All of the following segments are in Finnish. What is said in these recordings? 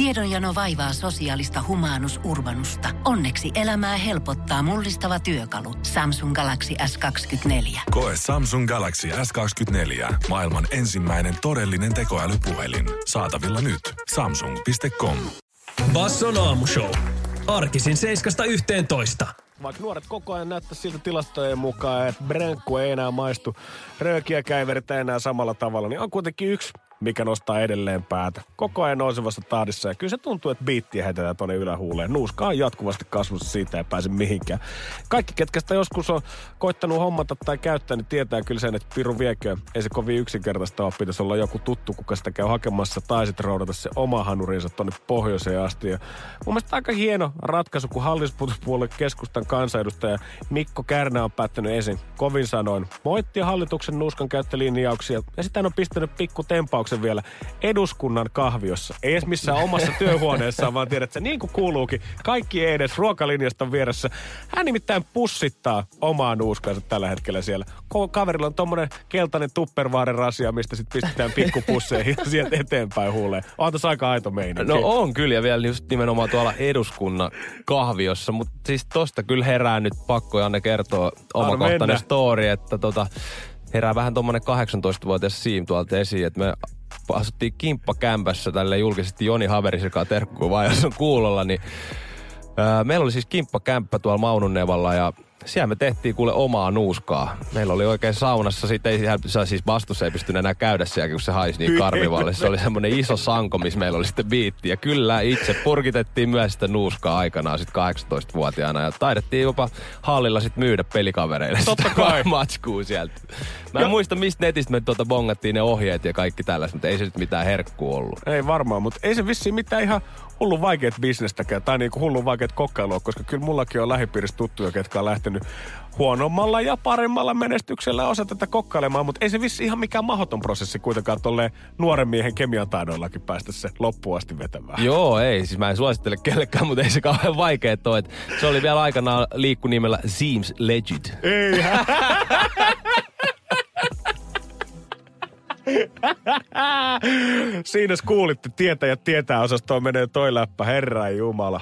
Tiedonjano vaivaa sosiaalista humanus urbanusta. Onneksi elämää helpottaa mullistava työkalu. Samsung Galaxy S24. Koe Samsung Galaxy S24. Maailman ensimmäinen todellinen tekoälypuhelin. Saatavilla nyt. Samsung.com. Basson aamushow. Arkisin 7.11. Vaikka nuoret koko ajan näyttää siltä tilastojen mukaan, että brenkku ei enää maistu, röökiä käivertä enää samalla tavalla, niin on kuitenkin yksi mikä nostaa edelleen päätä. Koko ajan nousevassa tahdissa ja kyllä se tuntuu, että biittiä heitetään tuonne ylähuuleen. Nuuska on jatkuvasti kasvussa siitä ei pääse mihinkään. Kaikki, ketkä sitä joskus on koittanut hommata tai käyttää, niin tietää kyllä sen, että Piru viekö ei se kovin yksinkertaista ole. Pitäisi olla joku tuttu, kuka sitä käy hakemassa tai sitten roudata se oma hanurinsa tuonne pohjoiseen asti. Ja mun mielestä aika hieno ratkaisu, kun hallituspuolen keskustan kansanedustaja Mikko Kärnä on päättänyt ensin kovin sanoin moittia hallituksen nuuskan käyttölinjauksia ja sitten on pistänyt pikku tempauksen tapauksen vielä eduskunnan kahviossa. Ei edes missään omassa työhuoneessaan, vaan tiedät, että niin kuin kuuluukin, kaikki ei edes ruokalinjasta vieressä. Hän nimittäin pussittaa omaa nuuskansa tällä hetkellä siellä. Kaverilla on tommonen keltainen tuppervaaren rasia, mistä sitten pistetään pikkupusseihin ja sieltä eteenpäin huuleen. On tässä aika aito meininki. No on kyllä, ja vielä just nimenomaan tuolla eduskunnan kahviossa, mutta siis tosta kyllä herää nyt pakko Janne kertoa omakohtainen story, että tota, herää vähän tuommoinen 18-vuotias siim tuolta esiin, että me asuttiin kimppakämpässä tälle julkisesti Joni Haveris, joka terkkuu vaan jos on kuulolla, niin ää, meillä oli siis kimppakämppä tuolla Maununevalla ja siellä me tehtiin kuule omaa nuuskaa. Meillä oli oikein saunassa, siitä ei siis vastussa ei pystynyt enää käydä siellä, kun se haisi niin karmivalle. Se oli semmoinen iso sanko, missä meillä oli sitten biitti. Ja kyllä itse purkitettiin myös sitä nuuskaa aikanaan sitten 18-vuotiaana. Ja taidettiin jopa hallilla sitten myydä pelikavereille Totta sitä kai. matskuu sieltä. Mä en muista, mistä netistä me tuota bongattiin ne ohjeet ja kaikki tällaiset, mutta ei se nyt mitään herkkuu ollut. Ei varmaan, mutta ei se vissiin mitään ihan hullu vaikeat bisnestäkään tai niinku hullu vaikeat kokkailua, koska kyllä mullakin on lähipiirissä tuttuja, ketkä on lähtenyt huonommalla ja paremmalla menestyksellä osa tätä kokkailemaan, mutta ei se vissi ihan mikään mahdoton prosessi kuitenkaan tolle nuoren miehen kemiantaidoillakin päästä se loppuun asti vetämään. Joo, ei. Siis mä en suosittele kellekään, mutta ei se kauhean vaikea toi. Se oli vielä aikanaan liikku nimellä Seems Legit. Ei. Siinä kuulitte, ja tietää osastoon menee toi läppä, herra jumala.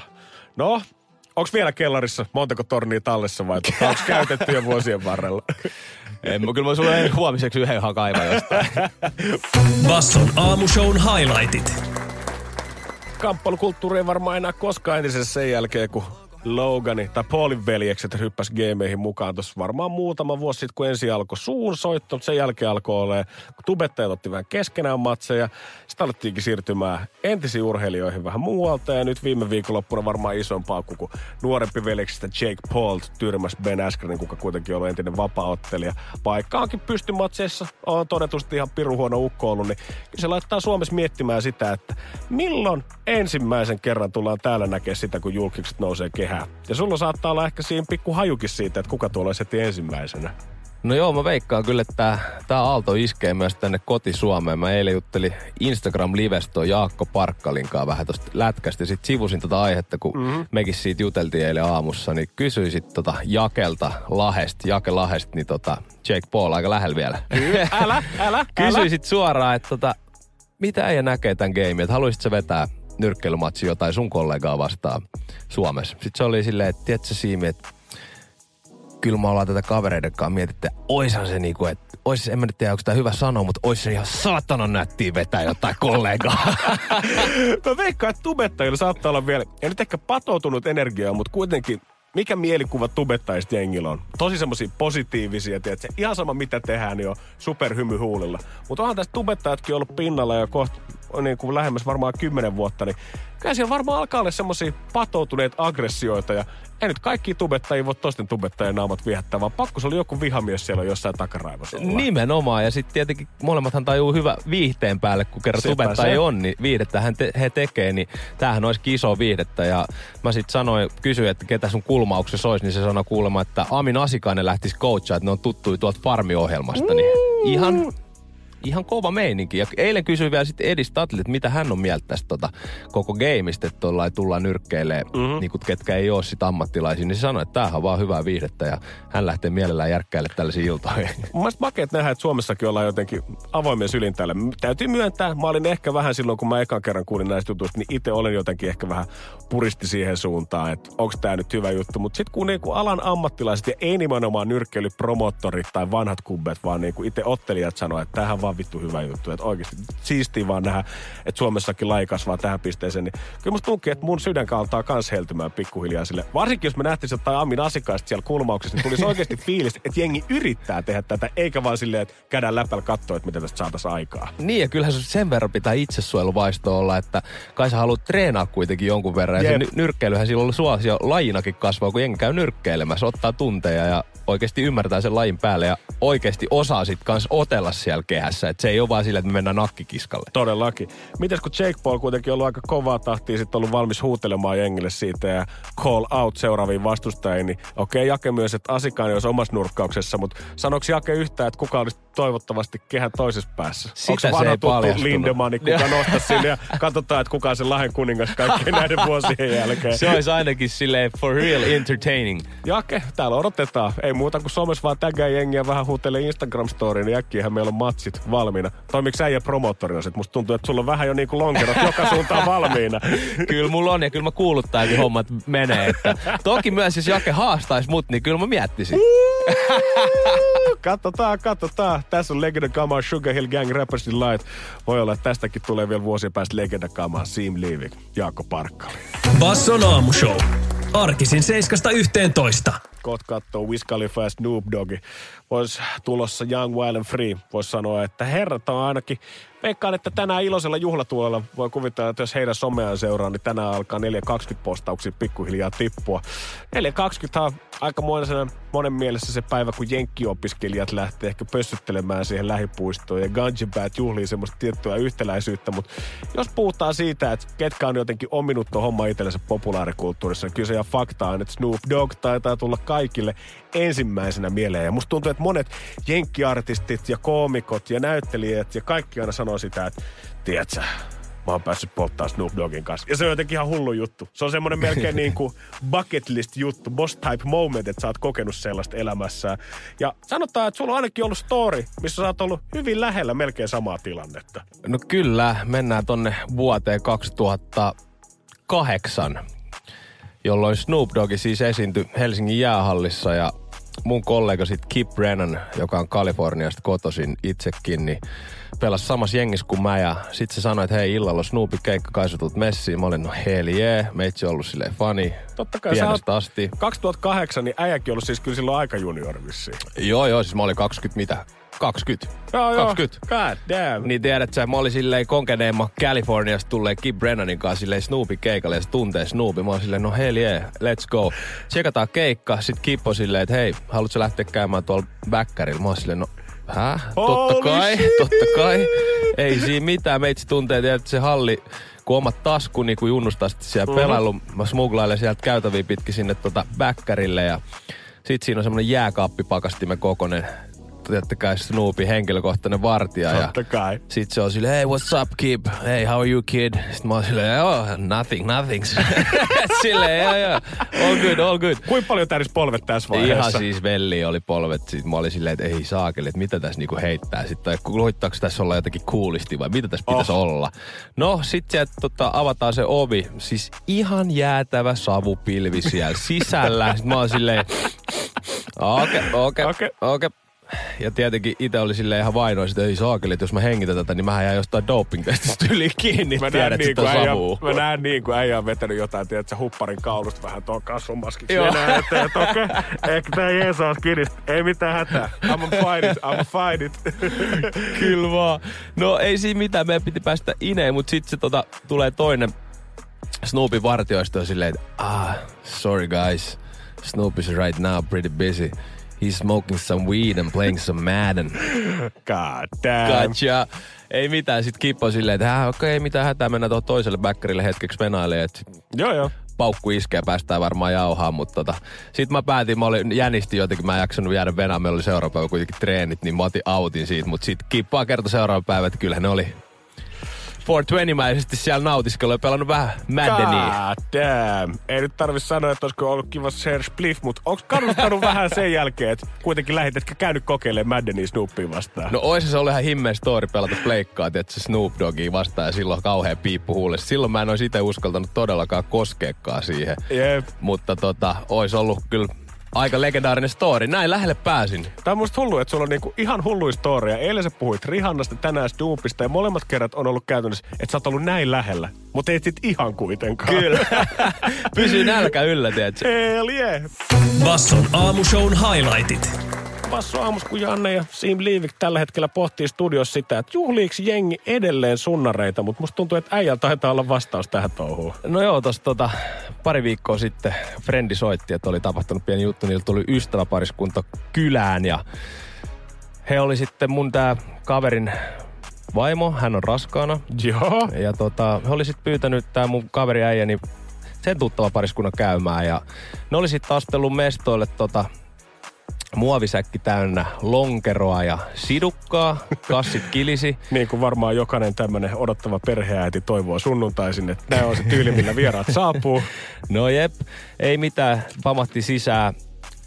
No, onks vielä kellarissa montako tornia tallessa vai tota, onko käytetty jo vuosien varrella? En mä kyllä voi sulle huomiseksi yhden ihan kaivaa jostain. Basson aamushown highlightit. Kamppailukulttuuri ei varmaan enää koskaan entisessä sen jälkeen, kun Logani tai Paulin veljekset hyppäs gameihin mukaan tuossa varmaan muutama vuosi sitten, kun ensin alkoi suun soitto, mutta sen jälkeen alkoi olla, kun tubettajat otti vähän keskenään matseja. Sitten alettiinkin siirtymään entisiin urheilijoihin vähän muualta ja nyt viime viikonloppuna varmaan isompaa kuin nuorempi veljeksistä Jake Paul tyrmäs Ben Askrenin, kuka kuitenkin on entinen vapaaottelija. Vaikkaankin pystymatseissa on todetusti ihan piruhuono ukko ollut, niin se laittaa Suomessa miettimään sitä, että milloin ensimmäisen kerran tullaan täällä näkemään sitä, kun julkikset nousee kehään kehää. Ja sulla saattaa olla ehkä siinä pikku hajukin siitä, että kuka tuolla heti ensimmäisenä. No joo, mä veikkaan kyllä, että tämä aalto iskee myös tänne koti-Suomeen. Mä eilen juttelin Instagram Livesto Jaakko Parkkalinkaan vähän tosta lätkästä. Sitten sivusin tota aihetta, kun mm-hmm. mekin siitä juteltiin eilen aamussa, niin kysyisit tota Jakelta Lahesta, Jake Lahesta, niin tota Jake Paul aika lähellä vielä. älä, älä, Kysyisit suoraan, että tota, mitä ei näkee tämän game, että haluaisitko vetää nyrkkeilymatsi jotain sun kollegaa vastaan Suomessa. Sitten se oli silleen, että tiedätkö Siimi, että kyllä me ollaan tätä kavereiden kanssa mietitty, että oishan se niinku, että ois, en mä nyt tiedä, onko tämä hyvä sanoa, mutta ois se ihan saatana nättiä vetää jotain kollegaa. mä veikkaan, että tubettajilla saattaa olla vielä, ei nyt ehkä patoutunut energiaa, mutta kuitenkin mikä mielikuva tubettajista jengillä on? Tosi semmoisia positiivisia, tiedätkö? Ihan sama mitä tehdään, niin on superhymy huulilla. Mutta onhan tässä tubettajatkin ollut pinnalla jo kohta niin kuin lähemmäs varmaan kymmenen vuotta, niin kyllä siellä varmaan alkaa olla semmoisia patoutuneita aggressioita ja ei nyt kaikki tubettajia voi toisten tubettajien naamat viehättää, vaan pakko se oli joku vihamies siellä jossain takaraivossa. Nimenomaan, ja sitten tietenkin molemmathan tajuu hyvä viihteen päälle, kun kerran tubettaja on, niin viihdettä hän te- he tekee, niin tämähän olisi iso viihdettä. Ja mä sitten sanoin, kysyin, että ketä sun kulmauksessa olisi, niin se sanoi kuulemma, että Amin Asikainen lähtisi coachaa, että ne on tuttuja tuolta farmiohjelmasta, niin ihan ihan kova meininki. Ja eilen kysyin vielä sitten Edi Statlille, että mitä hän on mieltä tästä tota, koko gameista, että tuolla tullaan nyrkkeilee, mm-hmm. niin kuin ketkä ei ole sit ammattilaisia, niin se sanoi, että tämähän on vaan hyvää viihdettä ja hän lähtee mielellään järkkäille tällaisiin iltoihin. Mun mielestä makeet nähdä, että Suomessakin ollaan jotenkin avoimia sylin täällä. Täytyy myöntää, mä olin ehkä vähän silloin, kun mä ekan kerran kuulin näistä jutuista, niin itse olin jotenkin ehkä vähän puristi siihen suuntaan, että onko tämä nyt hyvä juttu. Mutta sitten kun niinku alan ammattilaiset ja ei nimenomaan nyrkkeilypromottorit tai vanhat kubbet, vaan niinku itse ottelijat sanoo, että tämähän on vaan vittu hyvä juttu. Että oikeasti siistiä vaan nähdä, että Suomessakin laji kasvaa tähän pisteeseen. Niin kyllä musta tuntuu, että mun sydän kaltaa kans heltymään pikkuhiljaa sille. Varsinkin jos me nähtäisiin jotain Amin asikaista siellä kulmauksessa, niin tulisi oikeasti fiilis, että jengi yrittää tehdä tätä, eikä vaan silleen, että käydään läpällä katsoa, että miten tästä saataisiin aikaa. Niin, ja kyllähän se sen verran pitää itsesuojeluvaisto olla, että kai sä haluat treenaa kuitenkin jonkun verran. Ja se nyrkkeilyhän silloin suosio lajinakin kasvaa, kun jengi käy nyrkkeilemässä, ottaa tunteja ja oikeasti ymmärtää sen lajin päälle ja oikeasti osaa sit kans otella siellä kehässä. Että se ei ole vaan sillä, että me mennään nakkikiskalle. Todellakin. Mites kun Jake Paul kuitenkin ollut aika kovaa tahtia, sitten ollut valmis huutelemaan jengille siitä ja call out seuraaviin vastustajiin, niin okei, okay, Jake myös, että Asikainen olisi omassa nurkkauksessa, mutta sanoksi Jake yhtään, että kuka olisi toivottavasti kehän toisessa päässä? Sitä Onko vanha tuttu Lindemani, kuka nostaa sinne ja katsotaan, että kuka on se Lahden kuningas kaikkien näiden vuosien jälkeen. Se olisi ainakin silleen for real entertaining. Jake, täällä odotetaan. Ei muuta kuin somessa vaan tägää jengiä vähän huutelee Instagram-storiin, niin äkkiähän meillä on matsit valmiina. Toimiks äijä promottorina? Sit musta tuntuu, että sulla on vähän jo niinku lonkerot joka suuntaan valmiina. kyllä mulla on ja kyllä mä kuuluttaa, että hommat menee. Että toki myös jos Jake haastaisi mut, niin kyllä mä miettisin. Katsotaan, katsotaan. Tässä on Legenda Kama, Sugar Hill Gang, Rappers Delight. Voi olla, että tästäkin tulee vielä vuosien päästä Legenda Kama, Seam Leaving, Jaakko Parkkali. Basson aamushow. Arkisin 7.11. Kot kattoo Wiz Khalifa ja Snoop Dogg. Voisi tulossa Young, Wild and Free. Voisi sanoa, että herrat on ainakin Veikkaan, että tänään iloisella juhlatuolella voi kuvitella, että jos heidän someaan seuraa, niin tänään alkaa 4.20 postauksia pikkuhiljaa tippua. 4.20 on aika monen, monen mielessä se päivä, kun jenkkiopiskelijat lähtee ehkä pössyttelemään siihen lähipuistoon ja Gungebat juhlii semmoista tiettyä yhtäläisyyttä, mutta jos puhutaan siitä, että ketkä on jotenkin ominut tuon homma itsellensä populaarikulttuurissa, niin kyllä se ihan fakta on, että Snoop Dogg taitaa tulla kaikille ensimmäisenä mieleen. Ja musta tuntuu, että monet jenkkiartistit ja koomikot ja näyttelijät ja kaikki aina sanoo sitä, että tiedätkö, mä oon päässyt polttaa Snoop Doggin kanssa. Ja se on jotenkin ihan hullu juttu. Se on semmoinen melkein niin kuin bucket list juttu, boss type moment, että sä oot kokenut sellaista elämässä. Ja sanotaan, että sulla on ainakin ollut story, missä sä oot ollut hyvin lähellä melkein samaa tilannetta. No kyllä, mennään tonne vuoteen 2008 jolloin Snoop Dogg siis esiintyi Helsingin jäähallissa ja mun kollega sit Kip Brennan, joka on Kaliforniasta kotosin itsekin, niin pelasi samassa jengissä kuin mä ja sit se sanoi, että hei illalla Snoopi keikka kai messiin. Mä olin no hell yeah, meitsi ollut silleen fani. Totta kai pienestä asti. 2008, niin äijäkin ollut siis kyllä silloin aika junior vissiin. Joo joo, siis mä olin 20 mitä, 20. Joo, 20. Joo. God damn. Niin tiedät sä, mä olin silleen konkeneema Californiasta tulleen Kip Brennanin kanssa silleen Snoopy keikalle ja se tuntee Snoopy. Mä olin silleen, no hell yeah, let's go. Tsekataan keikka, sit Kip on silleen, että hei, haluatko lähteä käymään tuolla backerilla? Mä olin silleen, no Häh? Totta kai, shit. totta kai. Ei siinä mitään. Meitsi tuntee, että se halli, kun omat taskuni, niin kun junnustaa siellä mm-hmm. pelailu, mä smuglailen sieltä käytäviä pitkin sinne tota backerille ja sit siinä on semmonen jääkaappipakastimen kokonen totta kai Snoopy henkilökohtainen vartija. Totta kai. Sit se on silleen, hey, what's up, Kip? Hey, how are you, kid? Sitten mä oon silleen, oh, nothing, nothing. silleen, joo, joo, all good, all good. Kuinka paljon täris polvet tässä vaiheessa? Ihan siis velli oli polvet. Sitten mä olin silleen, että ei saakeli, että mitä tässä niinku heittää. Sitten luittaako tässä olla jotenkin kuulisti vai mitä tässä pitäisi oh. olla. No, sit sieltä tota, avataan se ovi. Siis ihan jäätävä savupilvi siellä sisällä. Sitten mä oon silleen, okei, okei, okei ja tietenkin itse oli silleen ihan vainoin, että ei saakeli, että jos mä hengitän tätä, niin mä jää jostain doping-testistä yli kiinni. Mä näen, niin, kuin äijä, mä näen niin, kuin äijä on vetänyt jotain, tiedätkö, hupparin kaulusta vähän tuon kasvumaskiksi. Joo. Näen, että, että okei, okay, ehkä tää Jeesus kiinni. Ei mitään hätää. I'm fight it, I'm fight it. Kyllä vaan. No ei siinä mitään, meidän piti päästä ineen, mutta sitten se tota, tulee toinen Snoopin vartioista silleen, että ah, sorry guys, Snoop is right now pretty busy he's smoking some weed and playing some Madden. God damn. Gotcha. Ei mitään, sit Kippo silleen, että okei, okay, mitä hätää, mennään tuohon toiselle backerille hetkeksi venailemaan. Joo, joo. paukku iskee päästään varmaan jauhaa, mutta tota, sit mä päätin, mä olin jänisti jotenkin, mä en jaksanut jäädä venään, meillä oli seuraava päivä kuitenkin treenit, niin mä otin autin siitä, mutta sit kippaa kertoi seuraava päivä, että kyllä ne oli 420-mäisesti siellä nautiskellut ja pelannut vähän Maddenia. God damn. Ei nyt tarvi sanoa, että olisiko ollut kiva Serge Spliff, mutta onko kannattanut vähän sen jälkeen, että kuitenkin lähit, etkä käynyt kokeilemaan Maddenia Snoopia vastaan? No ois se ollut ihan himmeä story pelata pleikkaa, että se Snoop Doggia vastaan ja silloin kauhean piippu huulessa. Silloin mä en olisi itse uskaltanut todellakaan koskeekaan siihen. Jep. Mutta tota, ois ollut kyllä aika legendaarinen story. Näin lähelle pääsin. Tämä on musta hullu, että sulla on niinku ihan hullu storia. Eilen sä puhuit Rihannasta, tänään Snoopista ja molemmat kerrat on ollut käytännössä, että sä oot ollut näin lähellä. Mutta ei sit ihan kuitenkaan. Kyllä. Pysyy nälkä yllä, tiedätkö? Hell yeah. Basson aamushown highlightit. Passu aamus, kun Janne ja Sim Liivik tällä hetkellä pohtii studiossa sitä, että juhliiko jengi edelleen sunnareita, mutta musta tuntuu, että äijällä taitaa olla vastaus tähän touhuun. No joo, tossa tota, pari viikkoa sitten frendi soitti, että oli tapahtunut pieni juttu. Niillä tuli ystäväpariskunta kylään ja he oli sitten mun tää kaverin vaimo, hän on raskaana. Joo. Ja tota, he oli sitten pyytänyt tää mun kaveri äijäni sen tuttava pariskunnan käymään ja ne oli sitten astellut mestoille tota, muovisäkki täynnä lonkeroa ja sidukkaa, kassit kilisi. Niin kuin varmaan jokainen tämmönen odottava perheäiti toivoo sunnuntaisin, että nämä on se tyyli, millä vieraat saapuu. No jep, ei mitään, pamahti sisään.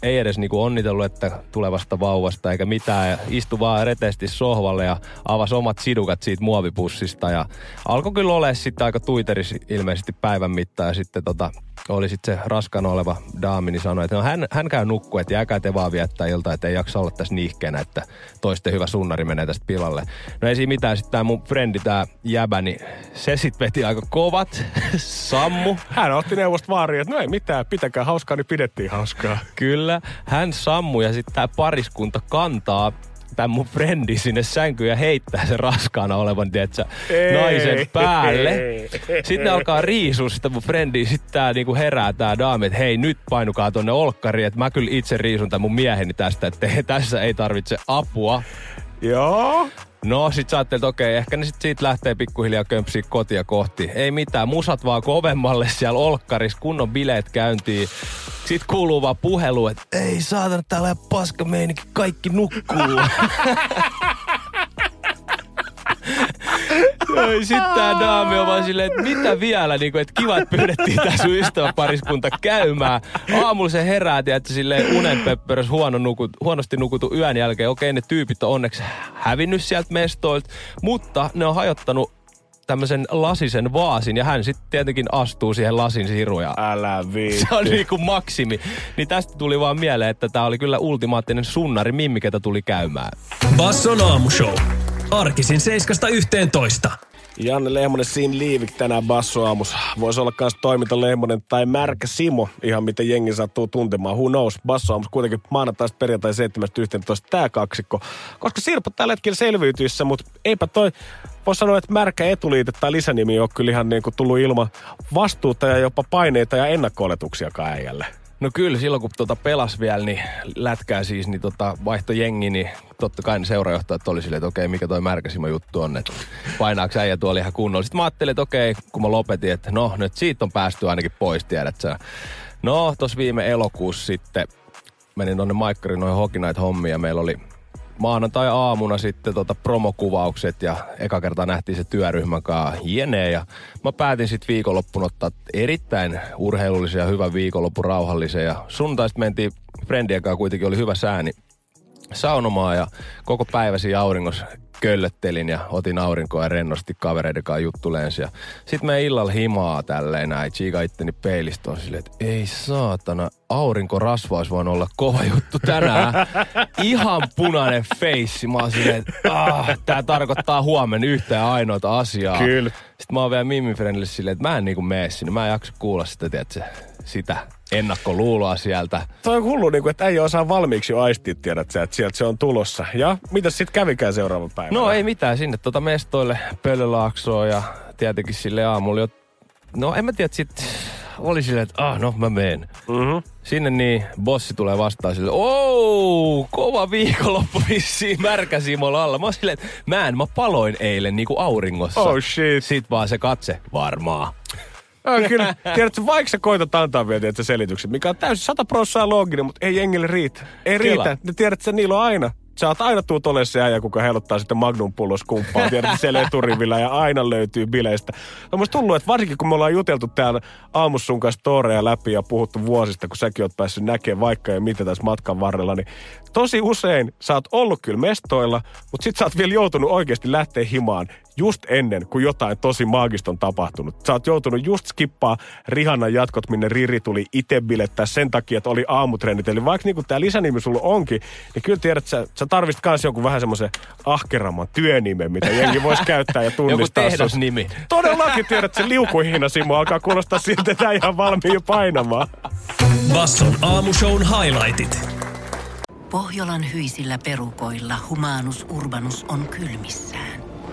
Ei edes niinku onnitellut, että tulevasta vauvasta eikä mitään. Ja istui vaan reteesti sohvalle ja avasi omat sidukat siitä muovipussista. Ja alkoi kyllä olemaan sitten aika tuiteris ilmeisesti päivän mittaan. Ja sitten tota, oli sitten se raskana oleva daami, niin sanoi, että no hän, hän käy nukkua, että jääkää te vaan viettää ilta, että ei jaksa olla tässä niihkeenä, että toisten hyvä sunnari menee tästä pilalle. No ei siinä mitään, sitten tämä mun frendi, tämä jäbä, niin se sitten veti aika kovat, sammu. Hän otti neuvosta vaariin, että no ei mitään, pitäkää hauskaa, niin pidettiin hauskaa. Kyllä, hän sammu ja sitten tämä pariskunta kantaa tämän mun frendi sinne sänkyyn ja heittää sen raskaana olevan, tiedätkö, Ei. naisen päälle. Sitten ne alkaa riisua sitä mun frendiä. Sitten tää niinku herää tää daami, että hei nyt painukaa tonne olkkariin, että mä kyllä itse riisun tämän mun mieheni tästä, että tässä ei tarvitse apua. Joo. No sit sä ajattelet, että okei, ehkä ne sit siitä lähtee pikkuhiljaa kömpsiä kotia kohti. Ei mitään, musat vaan kovemmalle siellä olkkaris, kunnon bileet käyntiin. Sitten kuuluu vaan puhelu, että ei saatana, täällä on paska meininki, kaikki nukkuu. Sitten tää daami on vaan silleen, että mitä vielä, niin kuin, että kiva, että pyydettiin tää sun ystäväpariskunta käymään. Aamulla se herää, että silleen unenpepperös huono nukut, huonosti nukutu yön jälkeen. Okei, ne tyypit on onneksi hävinnyt sieltä mestoilta, mutta ne on hajottanut tämmöisen lasisen vaasin ja hän sitten tietenkin astuu siihen lasin siruun ja Älä viitti. se on niinku maksimi. Niin tästä tuli vaan mieleen, että tää oli kyllä ultimaattinen sunnari mimmi, ketä tuli käymään. Basson aamushow. Arkisin 7.11. Janne Lehmonen Sim Liivik tänään bassoaamus. Voisi olla myös toiminta Lehmonen tai Märkä Simo, ihan miten jengi sattuu tuntemaan. Who knows? Bassoaamus kuitenkin maanantaista perjantai 7.11. tää kaksikko. Koska Sirpa tällä hetkellä selviytyissä, mutta eipä toi, voi sanoa, että Märkä etuliite tai lisänimi on kyllä ihan niin kuin tullut ilman vastuuta ja jopa paineita ja ennakko-oletuksia äijälle. No kyllä, silloin kun tota pelas vielä, niin lätkää siis, niin tota vaihto jengi, niin totta kai ne seurajohtajat oli silleen, että okei, mikä toi märkäsimo juttu on, että painaako äijä tuolla ihan kunnolla. Sitten mä ajattelin, että okei, kun mä lopetin, että no nyt siitä on päästy ainakin pois, tiedät sä. No, tos viime elokuussa sitten menin tonne Maikkarin noin Hokinait hommia ja meillä oli maanantai-aamuna sitten tota promokuvaukset ja eka kertaa nähtiin se työryhmän kanssa jene ja mä päätin sitten viikonloppuna ottaa erittäin urheilullisen ja hyvän viikonloppu rauhallisen. Ja sunnuntaista mentiin friendien kanssa kuitenkin oli hyvä sääni saunomaan ja koko päivä siinä auringossa köllöttelin ja otin aurinkoa ja rennosti kavereiden kanssa juttulensi. Sitten me illalla himaa tälleen näin, chiika itteni peilistä on silleen, että ei saatana, aurinkorasva olisi voinut olla kova juttu tänään. Ihan punainen feissi. Mä oon silleen, että ah, tää tarkoittaa huomenna yhtä ja ainoata asiaa. Kyllä. Sitten mä oon vielä Mimmi Friendille silleen, että mä en niinku mene sinne. Mä en jaksa kuulla sitä, tiedätkö, sitä ennakkoluuloa sieltä. Toi on hullu, niin kuin, että ei osaa valmiiksi jo aistia, tiedät sä, että sieltä se on tulossa. Ja mitä sitten kävikään seuraavan päivänä? No ei mitään, sinne tuota mestoille Pöllölaaksoon ja tietenkin sille aamulla jo... No en mä tiedä, sit oli silleen, että ah, no mä meen. Mm-hmm. Sinne niin bossi tulee vastaan sille, ooo, kova viikonloppu vissiin märkäsimolla alla. Mä oon silleen, että mä en, mä paloin eilen niinku auringossa. Oh shit. Sit vaan se katse, varmaa. Ja kyllä, tiedätkö, vaikka sä koetat antaa vielä tiedätkö, selitykset, mikä on täysin 100 prosenttia looginen, mutta ei jengille riitä. Ei Kela. riitä. Ne tiedät, että niillä on aina sä oot aina tuut ole se äijä, kuka heiluttaa sitten Magnum pullos kumppaa, tiedät, siellä eturivillä ja aina löytyy bileistä. On musta tullut, että varsinkin kun me ollaan juteltu täällä aamussa sun kanssa storeja läpi ja puhuttu vuosista, kun säkin oot päässyt näkemään vaikka ja mitä tässä matkan varrella, niin tosi usein sä oot ollut kyllä mestoilla, mutta sit sä oot vielä joutunut oikeasti lähteä himaan just ennen, kun jotain tosi maagista on tapahtunut. Sä oot joutunut just skippaa Rihannan jatkot, minne Riri tuli itse bilettää sen takia, että oli aamutrendit. Eli vaikka niin tämä lisänimi sulla onkin, niin kyllä tiedät, että sä, sä tarvitset myös jonkun vähän semmoisen ahkeramman työnimen, mitä jengi voisi käyttää ja tunnistaa. joku tehdasnimi. Todellakin tiedät, että se liukuhihina Simo alkaa kuulostaa siltä, että ihan valmiin painamaan. Basson aamushown highlightit. Pohjolan hyisillä perukoilla humanus urbanus on kylmissään.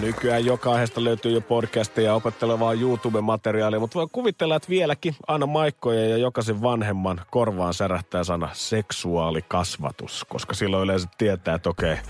Nykyään jokaisesta löytyy jo podcasteja ja opettelevaa YouTube-materiaalia, mutta voi kuvitella, että vieläkin aina maikkoja ja jokaisen vanhemman korvaan särähtää sana seksuaalikasvatus, koska silloin yleensä tietää, että okei, okay,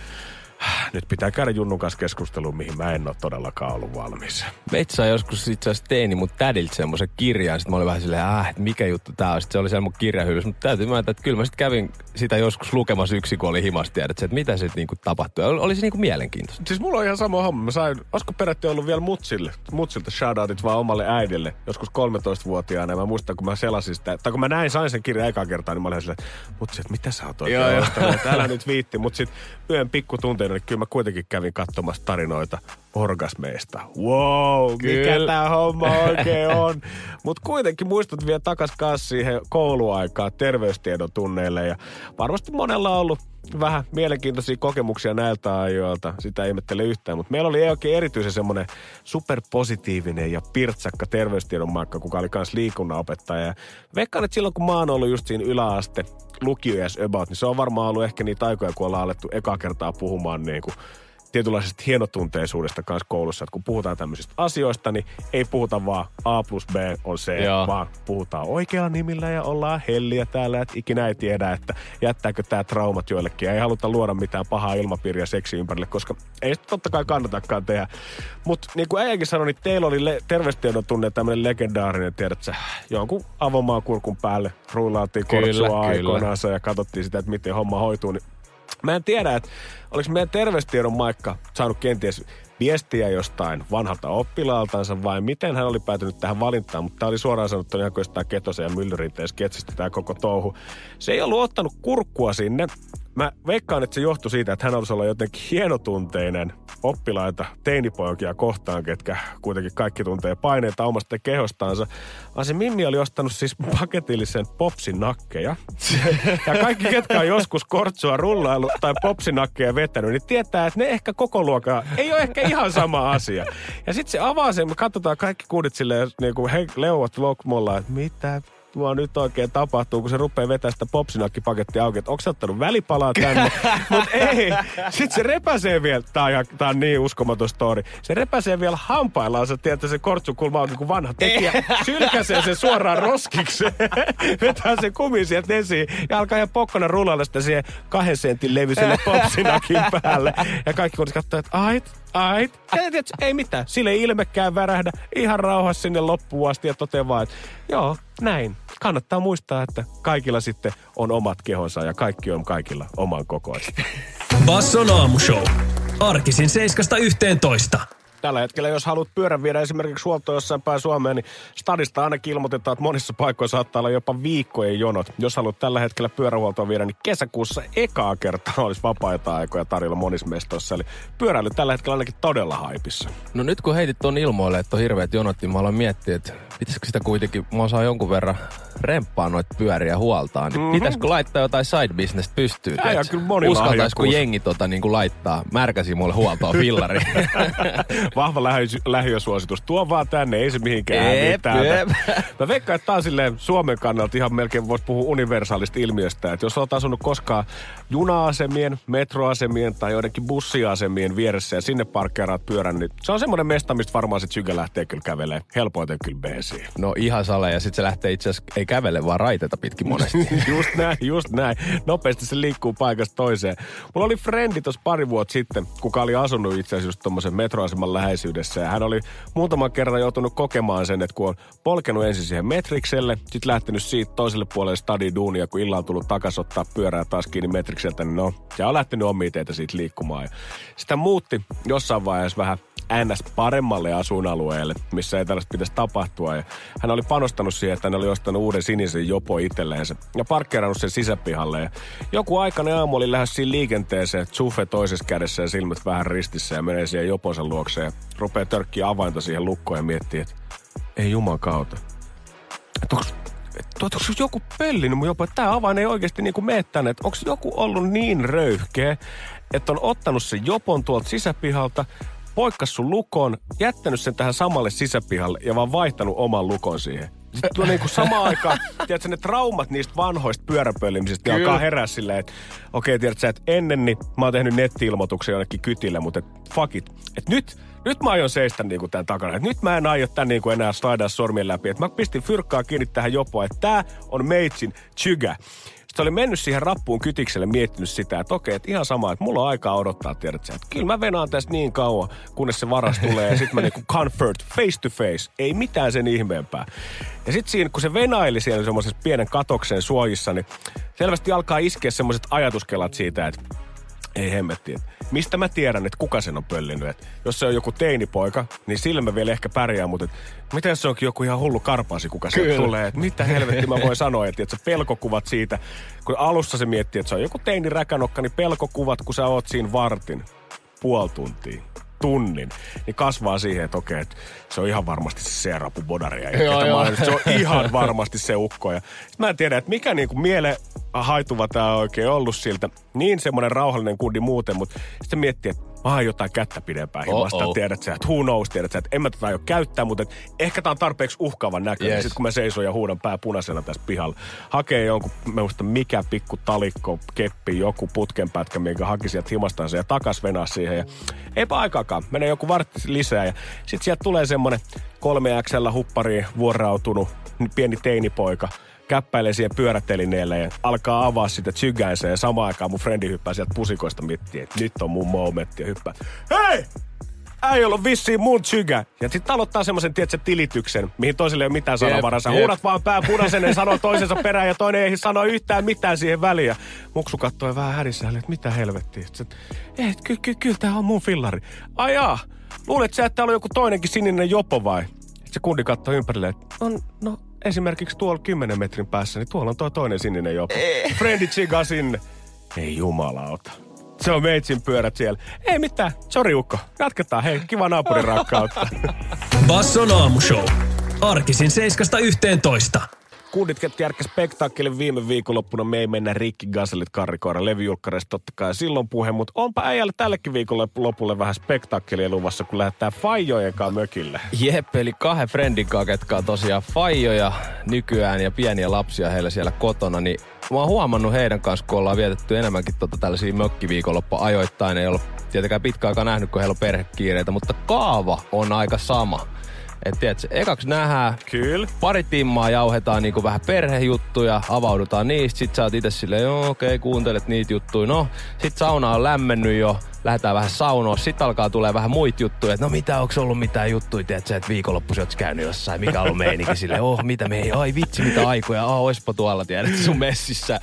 nyt pitää käydä Junnun kanssa keskusteluun, mihin mä en ole todellakaan ollut valmis. Metsä joskus itse asiassa teini mun tädiltä semmoisen kirjan. Sitten mä olin vähän silleen, äh, että mikä juttu tää on. Sitten se oli siellä mun kirjahyllys. Mutta täytyy myöntää, että kyllä mä sitten kävin sitä joskus lukemassa yksi, kun oli himasta tiedät, että mitä se niinku tapahtui. Oli se niinku mielenkiintoista. Siis mulla on ihan sama homma. Mä sain, olisiko perätti ollut vielä mutsille, mutsilta shoutoutit vaan omalle äidille, joskus 13-vuotiaana. Ja mä muistan, kun mä selasin sitä, tai kun mä näin, sain sen kirjan eka kertaa, niin mä olin silleen, mutsi, että mitä sä oot oikein ostanut? Älä nyt viitti. Mutta sitten yhden pikku tunteen, niin kyllä mä kuitenkin kävin katsomassa tarinoita orgasmeista. Wow, kyllä. mikä tää homma oikein on. Mutta kuitenkin muistut vielä takas kanssa siihen kouluaikaan terveystiedon tunneille. Ja varmasti monella on ollut vähän mielenkiintoisia kokemuksia näiltä ajoilta. Sitä ei ihmettele yhtään, mutta meillä oli oikein erityisen semmoinen superpositiivinen ja pirtsakka terveystiedon maikka, kuka oli myös liikunnanopettaja. Ja veikkaan, että silloin kun mä oon ollut just siinä yläaste lukiojas about, niin se on varmaan ollut ehkä niitä aikoja, kun ollaan alettu eka kertaa puhumaan niin kuin tietynlaisesta hienotunteisuudesta kanssa koulussa, että kun puhutaan tämmöisistä asioista, niin ei puhuta vaan A plus B on C, Joo. vaan puhutaan oikealla nimillä ja ollaan helliä täällä, että ikinä ei tiedä, että jättääkö tämä traumat joillekin. Ja ei haluta luoda mitään pahaa ilmapiiriä seksi ympärille, koska ei sitä totta kai kannatakaan tehdä. Mutta niin kuin äijäkin sanoi, niin teillä oli le- terveystiedon tunne tämmöinen legendaarinen, tiedät sä, jonkun avomaan kurkun päälle rullaatiin kortsua aikoinaan ja katsottiin sitä, että miten homma hoituu. Niin Mä en tiedä, että oliko meidän terveystiedon Maikka saanut kenties viestiä jostain vanhalta oppilaaltansa vai miten hän oli päätynyt tähän valintaan, mutta tämä oli suoraan sanottuna ihan jostain Ketosen ja Myllyrinteen sketsistä tämä koko touhu. Se ei ollut ottanut kurkkua sinne, Mä veikkaan, että se johtui siitä, että hän olisi olla jotenkin hienotunteinen oppilaita teinipoikia kohtaan, ketkä kuitenkin kaikki tuntee paineita omasta kehostaansa. Vaan se Mimmi oli ostanut siis paketillisen popsin nakkeja. Ja kaikki, ketkä on joskus kortsua rullailu tai popsinakkeja vetänyt, niin tietää, että ne ehkä koko luokka ei ole ehkä ihan sama asia. Ja sitten se avaa sen, me katsotaan kaikki kuudit silleen, niin kuin he, leuat lokmolla, että mitä mua nyt oikein tapahtuu, kun se rupeaa vetää sitä popsinakkipakettia auki, että onko se ottanut välipalaa tänne? Mutta ei. Sitten se repäsee vielä, tää on, tää on niin uskomaton story, se repäsee vielä hampaillaan, sä tiedät, se kortsukulma on kuin vanha tekijä, sylkäsee sen suoraan roskiksi, vetää sen kumi sieltä esiin ja alkaa ihan pokkana rullailla sitä siihen kahden sentin levyiselle popsinakin päälle. Ja kaikki kun katsoo, että ait, tiedät, ei mitään, sille ei ilmekään värähdä, ihan rauhassa sinne loppuun asti ja toteaa vaan, että joo, näin. Kannattaa muistaa, että kaikilla sitten on omat kehonsa ja kaikki on kaikilla oman kokoista. Basson aamushow. Arkisin 7.11. Tällä hetkellä, jos haluat pyörän viedä esimerkiksi huoltoon jossain päin Suomeen, niin stadista ainakin ilmoitetaan, että monissa paikoissa saattaa olla jopa viikkojen jonot. Jos haluat tällä hetkellä pyörähuoltoa viedä, niin kesäkuussa ekaa kertaa olisi vapaita aikoja tarjolla monissa mestoissa. Eli pyöräily tällä hetkellä ainakin todella haipissa. No nyt kun heitit ton ilmoille, että on hirveät jonot, niin mä aloin miettiä, että pitäisikö sitä kuitenkin, mä osaan jonkun verran remppaa noita pyöriä huoltaa, niin mm-hmm. pitäisikö laittaa jotain side business pystyyn? Ja, ja kyllä moni Uskaltaisiko jengi tota niin kuin laittaa märkäsi mulle huoltoa fillari? Vahva lähi, lähiösuositus. Tuo vaan tänne, ei se mihinkään Jep, jep. Mä veikkaan, että tää on silleen Suomen kannalta ihan melkein voisi puhua universaalista ilmiöstä. Että jos olet asunut koskaan juna-asemien, metroasemien tai joidenkin bussiasemien vieressä ja sinne parkkeeraat pyörän, niin se on semmoinen mesta, mistä varmaan sit sykö lähtee kyllä kävelee helpoiten kyllä beesiin. No ihan sale ja sitten se lähtee itse asiassa, ei kävele vaan raiteita pitkin monesti. just näin, just näin. Nopeasti se liikkuu paikasta toiseen. Mulla oli frendi tuossa pari vuotta sitten, kuka oli asunut itse asiassa just tommosen metroaseman läheisyydessä. Ja hän oli muutaman kerran joutunut kokemaan sen, että kun on polkenut ensin siihen metrikselle, sitten lähtenyt siitä toiselle puolelle stadin duunia, kun illalla tullut takas ottaa pyörää taas kiinni metrikseltä, niin no, ja on lähtenyt omia teitä siitä liikkumaan. Ja sitä muutti jossain vaiheessa vähän ns. paremmalle asuinalueelle, missä ei tällaista pitäisi tapahtua. Ja hän oli panostanut siihen, että hän oli ostanut uuden sinisen jopo itselleensä ja parkkeerannut sen sisäpihalle. Ja joku aikana aamu oli lähes siinä liikenteeseen, Zuffe toisessa kädessä ja silmät vähän ristissä ja menee siihen joponsa luokseen ja rupeaa törkkiä avainta siihen lukkoon ja miettii, että ei juman kautta. Että onko joku pellinyt mun jopa, että tämä avain ei oikeasti niinku mene tänne. Onko joku ollut niin röyhkeä, että on ottanut sen jopon tuolta sisäpihalta, poikkas sun lukon, jättänyt sen tähän samalle sisäpihalle ja vaan vaihtanut oman lukon siihen. Sitten tuo niinku samaan aikaan, tiedätkö, ne traumat niistä vanhoista pyöräpöllimisistä, niin alkaa herää silleen, että okei, okay, tiedätkö, että ennen niin mä oon tehnyt netti-ilmoituksen jonnekin kytille, mutta et, fuck it. Et nyt, nyt mä aion seistä niinku tämän takana. Et nyt mä en aio tän niinku enää slaidaa sormien läpi. Et mä pistin fyrkkaa kiinni tähän jopoon, että tää on meitsin chygä. Sitten oli mennyt siihen rappuun kytikselle miettinyt sitä, että okei, että ihan sama, että mulla on aikaa odottaa, tiedät sä. Että kyllä mä venaan tästä niin kauan, kunnes se varas tulee ja sitten mä niinku comfort, face to face. Ei mitään sen ihmeempää. Ja sitten siinä, kun se venaili siellä semmoisessa pienen katoksen suojissa, niin selvästi alkaa iskeä semmoiset ajatuskelat siitä, että ei hemmetti. Mistä mä tiedän, että kuka sen on pöllinyt? Et jos se on joku teinipoika, niin sillä mä vielä ehkä pärjää, mutta et, mitä jos se onkin joku ihan hullu karpaasi, kuka se tulee? Et mitä helvetti mä voin sanoa, että et pelkokuvat siitä, kun alussa se miettii, että se on joku teini räkänokka, niin pelkokuvat, kun sä oot siinä vartin, puoli tuntia tunnin, niin kasvaa siihen, että okei, että se on ihan varmasti se Seerapu Bodari. Ja joo, se on ihan varmasti se ukko. Ja mä en tiedä, että mikä niinku miele haituva tämä on oikein ollut siltä. Niin semmoinen rauhallinen kundi muuten, mutta sitten miettii, että mä oon jotain kättä pidempään himasta. Tiedät sä, että who knows, tiedät sä, että en mä tätä aio käyttää, mutta et ehkä tää on tarpeeksi uhkaavan näköinen. Yes. Sitten kun mä seison ja huudan pää punaisena tässä pihalla, hakee jonkun, mä muista mikä pikku talikko, keppi, joku putkenpätkä, minkä haki sieltä himastansa ja takas venaa siihen. Ja eipä aikaakaan, menee joku vartti lisää ja sitten sieltä tulee semmonen kolme XL huppariin vuorautunut pieni teinipoika – käppäilee siihen pyörätelineelle ja alkaa avaa sitä tsygänsä ja samaan aikaan mun frendi hyppää sieltä pusikoista mittiin, että nyt on mun momentti ja hyppää. Hei! Ei ollut vissiin mun tsygä. Ja sitten aloittaa semmoisen, tiedätkö, tilityksen, mihin toiselle ei ole mitään sanovaraa. Sä huudat vaan pää punaisen ja sanoo toisensa perään ja toinen ei sano yhtään mitään siihen väliin. Ja muksu katsoi vähän härissä, että mitä helvettiä. Ei, kyllä ky, ky, tää on mun fillari. Ai jaa, luulet sä, että täällä on joku toinenkin sininen jopo vai? Sitten se kundi katsoi ympärille, että on, no esimerkiksi tuolla 10 metrin päässä, niin tuolla on tuo toinen sininen jopa. Frendi chiga sinne. Ei jumalauta. Se on meitsin pyörät siellä. Ei mitään, sori Ukko. Jatketaan, hei, kiva naapurin rakkautta. Basson aamushow. Arkisin 7.11 kundit järkkä spektaakkelin viime viikonloppuna. Me ei mennä rikki gaselit karrikoira levyjulkkareista totta kai silloin puhe, mutta onpa äijälle tällekin viikolle lopulle vähän spektaakkelia luvassa, kun lähdetään Fajojen kanssa mökille. Jep, eli kahden friendin kanssa, ketkä on tosiaan Fajoja nykyään ja pieniä lapsia heillä siellä kotona, niin mä oon huomannut heidän kanssa, kun ollaan vietetty enemmänkin tota tällaisia mökkiviikonloppu ajoittain, ei ole tietenkään pitkä aikaa nähnyt, kun heillä on perhekiireitä, mutta kaava on aika sama että tiedätkö, ekaksi nähdään, Kyllä. pari timmaa jauhetaan niinku vähän perhejuttuja, avaudutaan niistä, sit sä oot itse silleen, joo okei, okay, kuuntelet niitä juttuja. No, sit sauna on lämmennyt jo, lähdetään vähän saunoa, sit alkaa tulee vähän muita juttuja, että no mitä, onko ollut mitään juttuja, tiedätkö, että viikonloppuisin oot käynyt jossain, mikä on ollut meininki silleen, oh mitä me ei, ai vitsi mitä aikoja, oh oispa tuolla, tiedät, sun messissä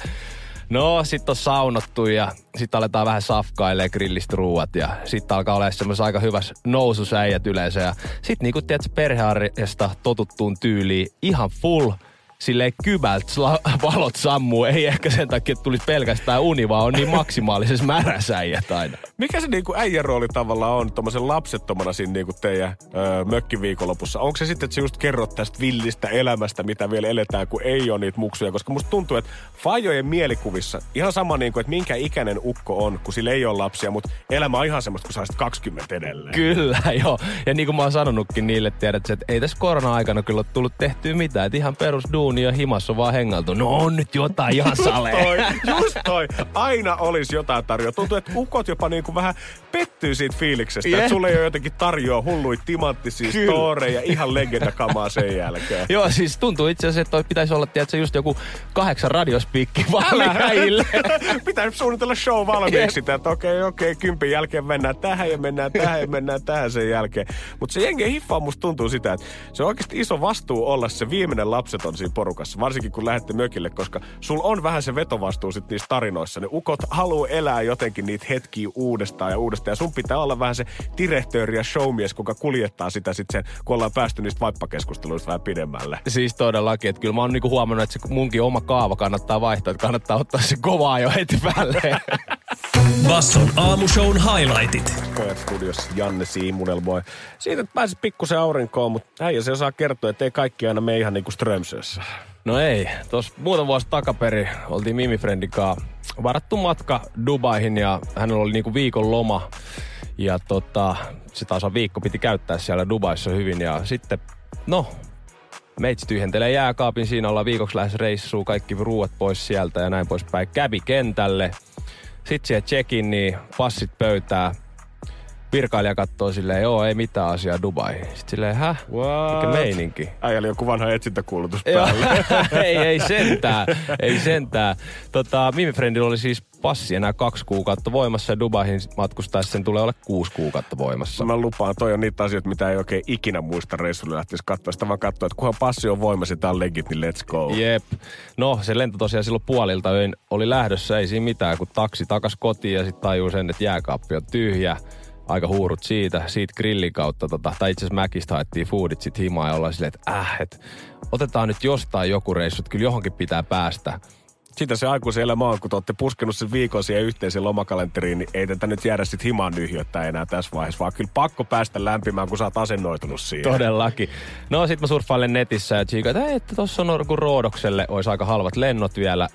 No, sit on saunottu ja sitten aletaan vähän safkailee grillistä ruuat ja sitten alkaa olla semmoisen aika hyvässä noususäijät yleensä. Ja sitten niinku tiedät, perhearjesta totuttuun tyyliin ihan full – silleen kybältä valot sammuu. Ei ehkä sen takia, että tulisi pelkästään uni, vaan on niin maksimaalisessa märäsäijät aina. Mikä se niinku äijän rooli tavallaan on tuommoisen lapsettomana siinä niinku teidän öö, mökkiviikonlopussa? Onko se sitten, että sä just kerrot tästä villistä elämästä, mitä vielä eletään, kun ei ole niitä muksuja? Koska musta tuntuu, että fajojen mielikuvissa ihan sama niinku, että minkä ikäinen ukko on, kun sillä ei ole lapsia, mutta elämä on ihan semmoista, kun sä 20 edelleen. Kyllä, joo. Ja niin kuin mä oon sanonutkin niille, tiedät, että ei tässä korona-aikana kyllä ole tullut tehtyä mitään. Että ihan perus duuni ja himassa vaan hengaltu. No on nyt jotain ihan sale. just toi, just toi. Aina olisi jotain tarjoa. Tuntuu, että ukot jopa niin kuin vähän pettyy siitä fiiliksestä. Yeah. Että sulle ei ole jotenkin tarjoa hulluit timanttisia storeja ihan legendakamaa sen jälkeen. Joo, siis tuntuu itse asiassa, että toi pitäisi olla, tiedätkö, just joku kahdeksan radiospiikki valmiille. pitäisi suunnitella show valmiiksi. Yeah. Että okei, okay, okei, okay, kympin jälkeen mennään tähän ja mennään tähän ja mennään tähän sen jälkeen. Mutta se jengi hiffaa musta tuntuu sitä, että se on oikeasti iso vastuu olla se viimeinen lapseton siinä porukassa. Varsinkin kun lähdette mökille, koska sul on vähän se vetovastuu sit niissä tarinoissa. Ne ukot haluaa elää jotenkin niitä hetkiä uudestaan ja uudestaan. Ja sun pitää olla vähän se direktööri ja showmies, kuka kuljettaa sitä sitten sen, kun ollaan päästy niistä vaippakeskusteluista vähän pidemmälle. Siis todellakin, että kyllä mä oon niinku huomannut, että se munkin oma kaava kannattaa vaihtaa, että kannattaa ottaa se kovaa jo heti päälle. Basson aamushown highlightit. Pojat studiossa Janne Siimunelmoi. Siitä, että pääsit pikkusen aurinkoon, mutta äijä se osaa kertoa, että ei kaikki aina me ihan niinku Strömsössä. No ei. Tuossa muutama vuosi takaperi oltiin Mimi Friendin kanssa varattu matka Dubaihin ja hänellä oli niinku viikon loma. Ja tota, se taas viikko piti käyttää siellä Dubaissa hyvin ja sitten, no, meitsi tyhjentelee jääkaapin, siinä ollaan viikoksi lähes reissuun, kaikki ruuat pois sieltä ja näin poispäin. Kävi kentälle, sitten siellä check-in, niin passit pöytää, virkailija katsoo silleen, joo, ei mitään asiaa Dubai. Sitten silleen, häh? What? Mikä meininki? Äijä oli joku vanha etsintäkuulutus päällä. ei, ei sentään, ei sentään. Tota, Mimi Friendillä oli siis passi enää kaksi kuukautta voimassa ja Dubaihin matkustaessa sen tulee olla kuusi kuukautta voimassa. Mä lupaan, toi on niitä asioita, mitä ei oikein ikinä muista reissulle lähtisi katsoa. Sitä vaan katsoa, että kunhan passi on voimassa ja tää on legit, niin let's go. Jep. No, se lento tosiaan silloin puolilta öin oli lähdössä, ei siinä mitään, kun taksi takas kotiin ja sitten tajuu sen, että jääkaappi on tyhjä aika huurut siitä, siitä grillin kautta, tota, tai itse asiassa Mäkistä haettiin foodit sit himaa ja ollaan silleen, että äh, et, otetaan nyt jostain joku reissu, että kyllä johonkin pitää päästä. Sitä se aikuisen elämä on, kun te olette puskenut sen viikon siihen yhteiseen lomakalenteriin, niin ei tätä nyt jäädä sit himaan nyhjöttää enää tässä vaiheessa, vaan kyllä pakko päästä lämpimään, kun sä oot asennoitunut siihen. Todellakin. No sit mä surffailen netissä ja tsiikaan, että, että tossa on kun Roodokselle olisi aika halvat lennot vielä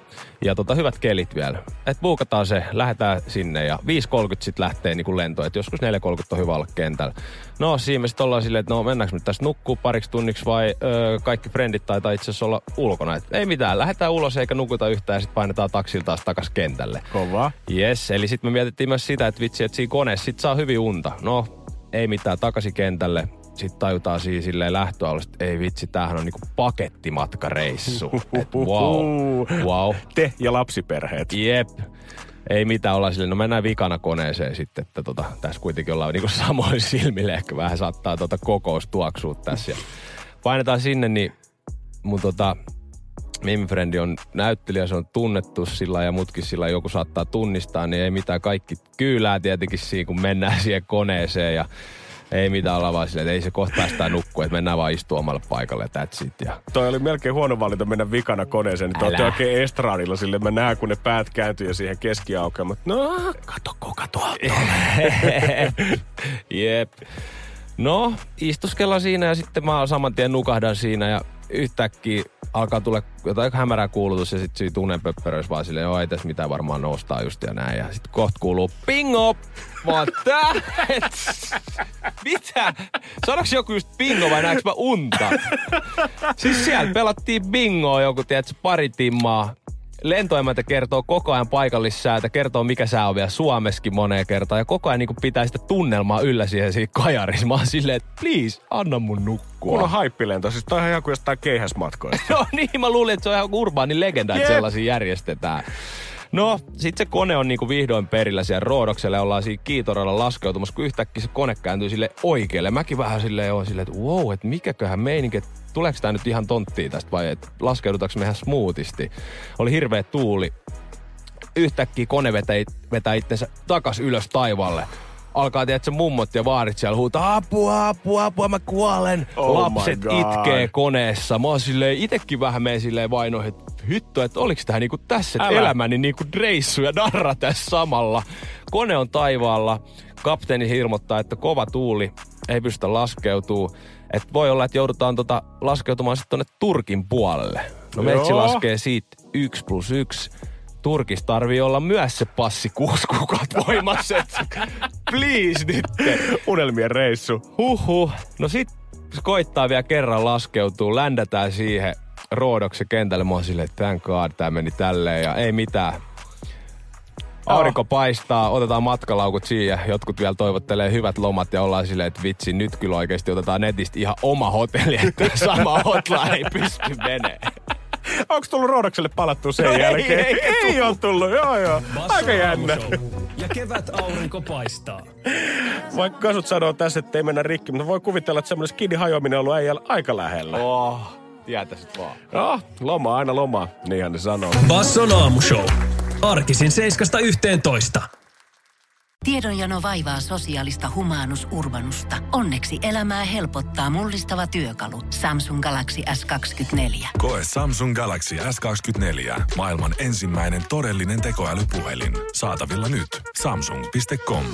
ja tota, hyvät kelit vielä. Et buukataan se, lähdetään sinne ja 5.30 sitten lähtee niin lento, että joskus 4.30 on hyvä olla kentällä. No siinä sitten ollaan silleen, että no mennäänkö nyt tässä nukkuu pariksi tunniksi vai öö, kaikki frendit taitaa itse asiassa olla ulkona. Et ei mitään, lähdetään ulos eikä nukuta yhtään ja sitten painetaan taksilta taas takas kentälle. Kova. Yes, eli sitten me mietittiin myös sitä, että vitsi, että siinä koneessa sit saa hyvin unta. No, ei mitään, takaisin kentälle sitten tajutaan siinä silleen lähtöalusta, että ei vitsi, tämähän on niinku pakettimatkareissu. Et wow, wow. Te ja lapsiperheet. Jep. Ei mitään, olla silleen, no mennään vikana koneeseen sitten, että tota, tässä kuitenkin ollaan niinku samoin silmille, ehkä vähän saattaa tota kokous tuoksua tässä. Ja painetaan sinne, niin mun tota, Mimi Frendi on näyttelijä, se on tunnettu sillä ja mutkin sillä joku saattaa tunnistaa, niin ei mitään kaikki kyylää tietenkin siinä, kun mennään siihen koneeseen ja ei mitään olla vaan silleen, että ei se kohta päästää nukkua, että mennään vaan istua omalle paikalle ja that's it. Ja... Toi oli melkein huono valinta mennä vikana koneeseen, niin te oikein estraadilla sille. Mä näen, kun ne päät kääntyy ja siihen keskiaukeen, mutta no, kato, kato Jep. No, istuskellaan siinä ja sitten mä saman tien nukahdan siinä ja yhtäkkiä alkaa tulla jotain hämärää kuulutus ja sitten siinä tunnepöppöröis vaan silleen, joo ei tässä mitään varmaan nostaa just ja näin. Ja sitten kohta kuuluu pingo! Mä Mitä? Sanoks joku just bingo vai näekö mä unta? Siis siellä pelattiin bingoa joku, tiedätkö, pari timmaa lentoemäntä kertoo koko ajan paikallissäätä, kertoo mikä sää on vielä Suomessakin moneen kertaan ja koko ajan niin pitää sitä tunnelmaa yllä siihen siinä kajarissa. Mä oon silleen, että please, anna mun nukkua. Kun on haippilento, siis toi on ihan kuin jostain keihäsmatkoista. no niin, mä luulin, että se on ihan urbaani legenda, että sellaisia järjestetään. No, sit se kone on niinku vihdoin perillä siellä Roodokselle. Ollaan siinä kiitoralla laskeutumassa, kun yhtäkkiä se kone kääntyy sille oikealle. Mäkin vähän silleen oon silleen, että wow, että mikäköhän meininki, että tuleeko tämä nyt ihan tonttiin tästä vai että laskeudutaanko me ihan smoothisti. Oli hirveä tuuli. yhtäkkiä kone vetää, vetää itsensä takas ylös taivaalle alkaa tiedätkö, mummot ja vaarit siellä huutaa, apua, apua, apua, mä kuolen. Oh Lapset itkee koneessa. Mä oon silleen, itekin vähän menen silleen vainoihin, että hitto, että oliks tää niinku tässä, että elämäni niinku reissu ja darra tässä samalla. Kone on taivaalla, kapteeni ilmoittaa, että kova tuuli ei pystytä laskeutuu. Että voi olla, että joudutaan tota laskeutumaan sitten tonne Turkin puolelle. No meitsi laskee siitä yksi plus yksi Turkis tarvii olla myös se passi kuusi kuukautta voimassa. Please nyt. Unelmien reissu. Huhhuh. No sit koittaa vielä kerran laskeutuu, ländätään siihen Roodoksen kentälle. Mä oon silleen, että thank god, tää meni tälleen ja ei mitään. Aurinko paistaa, otetaan matkalaukut siihen. Jotkut vielä toivottelee hyvät lomat ja ollaan silleen, että vitsi, nyt kyllä oikeasti otetaan netistä ihan oma hotelli, että sama hotline ei pysty menee. Onko tullut Roodokselle palattu sen no jälkeen? Ei, ei, ei, ei ole tullut, joo joo. Aika jännä. Ja kevät aurinko paistaa. Vaikka kasut sanoo tässä, että ei mennä rikki, mutta voi kuvitella, että semmoinen skidi hajoaminen on ollut aika lähellä. Oh, tietäisit vaan. No, loma aina loma, niinhän ne sanoo. Basson aamushow. Arkisin 7.11. Tiedonjano vaivaa sosiaalista humanus urbanusta. Onneksi elämää helpottaa mullistava työkalu. Samsung Galaxy S24. Koe Samsung Galaxy S24. Maailman ensimmäinen todellinen tekoälypuhelin. Saatavilla nyt. Samsung.com.